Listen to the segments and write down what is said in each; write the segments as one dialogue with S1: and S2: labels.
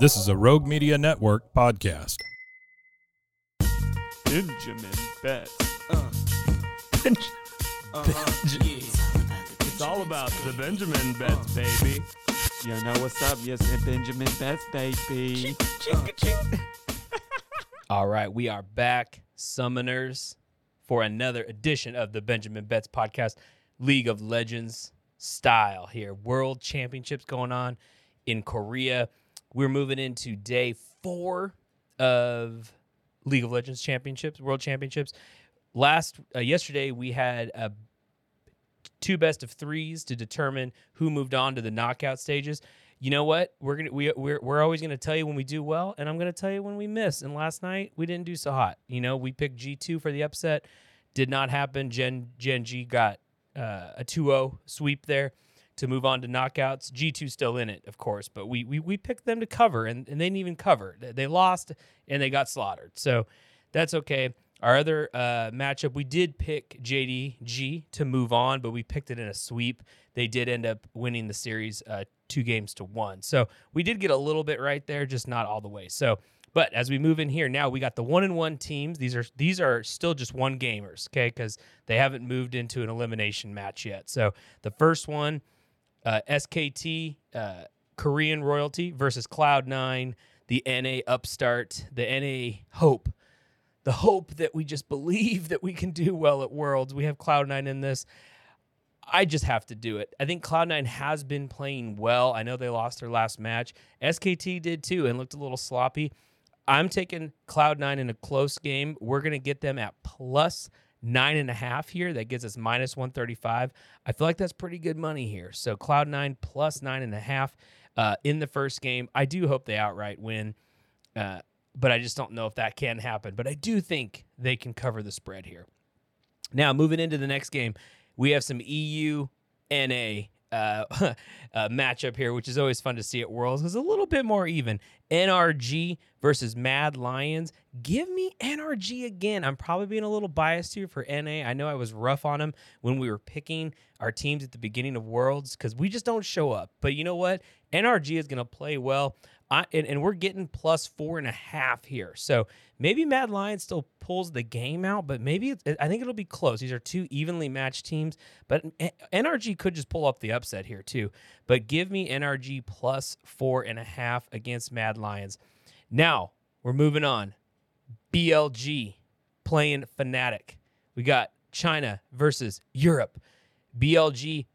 S1: This is a Rogue Media Network podcast.
S2: Benjamin Betts. Uh, uh-huh. It's all about the Benjamin Betts, baby. You know what's up? Yes, and Benjamin Betts, baby. Uh.
S3: All right, we are back, summoners, for another edition of the Benjamin Betts podcast, League of Legends style here. World Championships going on in Korea. We're moving into day four of League of Legends championships, World Championships. Last uh, yesterday, we had a two best of threes to determine who moved on to the knockout stages. You know what? We're gonna we we're we're always gonna tell you when we do well, and I'm gonna tell you when we miss. And last night we didn't do so hot. You know, we picked G2 for the upset, did not happen. Gen Gen G got uh, a 2-0 sweep there to move on to knockouts. G2 still in it, of course, but we we, we picked them to cover, and, and they didn't even cover. They- lost and they got slaughtered. So that's okay. Our other uh, matchup, we did pick JDG to move on, but we picked it in a sweep. They did end up winning the series uh, two games to one. So we did get a little bit right there, just not all the way. So, but as we move in here now, we got the one and one teams. These are these are still just one gamers, okay? Because they haven't moved into an elimination match yet. So the first one, uh, SKT uh, Korean Royalty versus Cloud9, the NA Upstart, the NA Hope the hope that we just believe that we can do well at Worlds. We have Cloud9 in this. I just have to do it. I think Cloud9 has been playing well. I know they lost their last match. SKT did too and looked a little sloppy. I'm taking Cloud9 in a close game. We're going to get them at plus nine and a half here. That gives us minus 135. I feel like that's pretty good money here. So Cloud9 plus nine and a half uh, in the first game. I do hope they outright win. Uh, but I just don't know if that can happen. But I do think they can cover the spread here. Now, moving into the next game, we have some EU NA uh, uh, matchup here, which is always fun to see at Worlds. is a little bit more even. NRG versus Mad Lions. Give me NRG again. I'm probably being a little biased here for NA. I know I was rough on them when we were picking our teams at the beginning of Worlds because we just don't show up. But you know what? NRG is going to play well. I, and, and we're getting plus four and a half here. So maybe Mad Lion still pulls the game out, but maybe I think it'll be close. These are two evenly matched teams, but NRG could just pull off the upset here too. But give me NRG plus four and a half against Mad Lions. Now we're moving on. BLG playing Fnatic. We got China versus Europe. BLG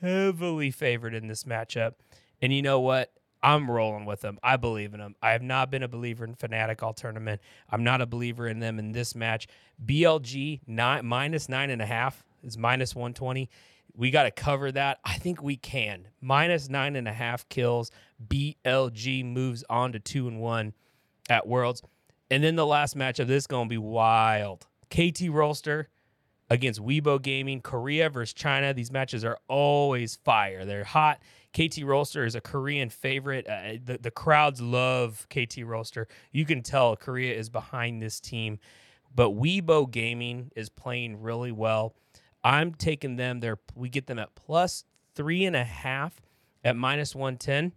S3: heavily favored in this matchup. And you know what? I'm rolling with them. I believe in them. I have not been a believer in Fnatic all tournament. I'm not a believer in them in this match. BLG nine, minus nine and a half is minus 120. We got to cover that. I think we can. Minus nine and a half kills. BLG moves on to two and one at Worlds. And then the last matchup, this is going to be wild. KT Rolster against Weibo Gaming, Korea versus China. These matches are always fire. They're hot. KT Rolster is a Korean favorite. Uh, the, the crowds love KT Rolster. You can tell Korea is behind this team. But Weibo Gaming is playing really well. I'm taking them there. We get them at plus three and a half at minus 110.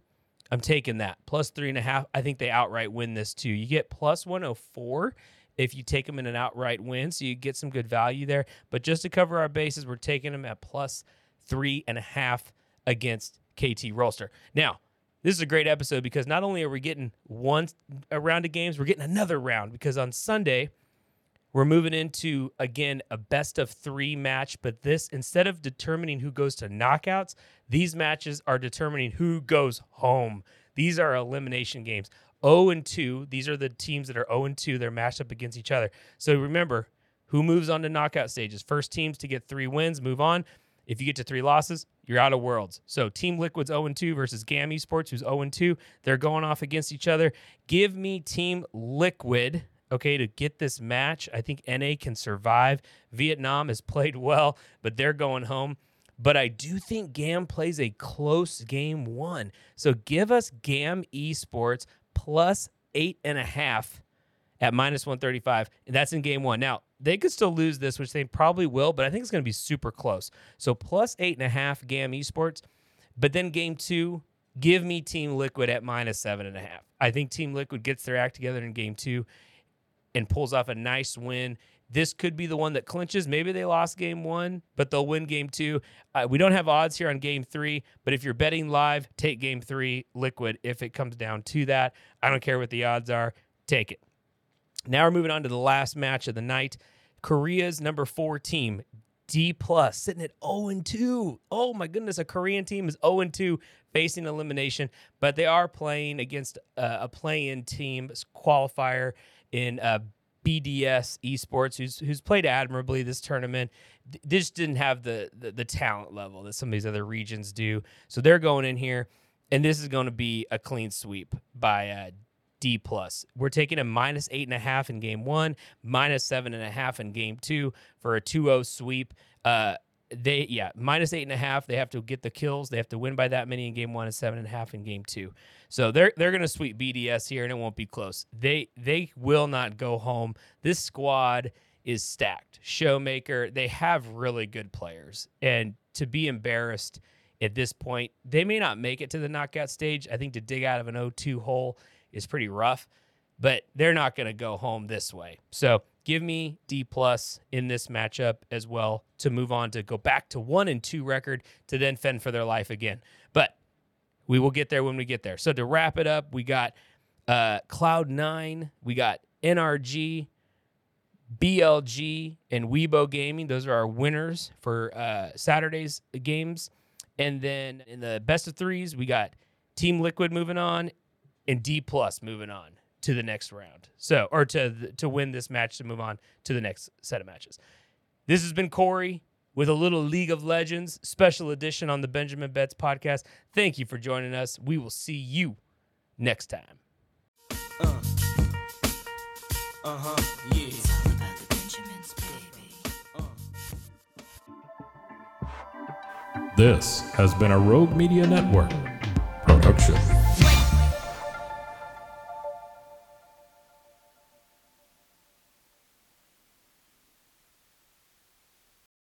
S3: I'm taking that. Plus three and a half. I think they outright win this too. You get plus 104 if you take them in an outright win. So you get some good value there. But just to cover our bases, we're taking them at plus three and a half against KT Rolster. Now, this is a great episode because not only are we getting one a round of games, we're getting another round because on Sunday we're moving into again a best of three match. But this instead of determining who goes to knockouts, these matches are determining who goes home. These are elimination games. 0 and 2. These are the teams that are 0 and 2. They're matched up against each other. So remember, who moves on to knockout stages? First teams to get three wins move on. If you get to three losses, you're out of worlds. So Team Liquid's 0 2 versus GAM Esports, who's 0 2. They're going off against each other. Give me Team Liquid, okay, to get this match. I think NA can survive. Vietnam has played well, but they're going home. But I do think GAM plays a close game one. So give us GAM Esports plus eight and a half at minus 135. And that's in game one. Now, they could still lose this, which they probably will, but I think it's going to be super close. So plus eight and a half GAM Esports. But then game two, give me Team Liquid at minus seven and a half. I think Team Liquid gets their act together in game two and pulls off a nice win. This could be the one that clinches. Maybe they lost game one, but they'll win game two. Uh, we don't have odds here on game three, but if you're betting live, take game three, Liquid, if it comes down to that. I don't care what the odds are, take it. Now we're moving on to the last match of the night. Korea's number four team, Dplus, sitting at 0 and 2. Oh my goodness, a Korean team is 0 and 2 facing elimination, but they are playing against uh, a play-in team qualifier in uh, BDS Esports, who's who's played admirably this tournament. This didn't have the, the the talent level that some of these other regions do, so they're going in here, and this is going to be a clean sweep by uh, Dplus. We're taking a minus eight and a half in game one, minus seven and a half in game two for a 2-0 sweep. Uh, they yeah minus eight and a half. They have to get the kills. They have to win by that many in game one and seven and a half in game two. So they're they're gonna sweep BDS here and it won't be close. They they will not go home. This squad is stacked. Showmaker. They have really good players, and to be embarrassed at this point, they may not make it to the knockout stage. I think to dig out of an 0-2 hole is pretty rough, but they're not going to go home this way. So give me Dplus in this matchup as well to move on to go back to one and two record to then fend for their life again. But we will get there when we get there. So to wrap it up, we got uh, Cloud9, we got NRG, BLG, and Weibo Gaming. Those are our winners for uh, Saturday's games. And then in the best of threes, we got Team Liquid moving on and Dplus moving on to the next round. So, or to to win this match to move on to the next set of matches. This has been Cory with a little League of Legends special edition on the Benjamin Betts podcast. Thank you for joining us. We will see you next time. Uh, uh-huh, yeah.
S1: This has been a Rogue Media Network production.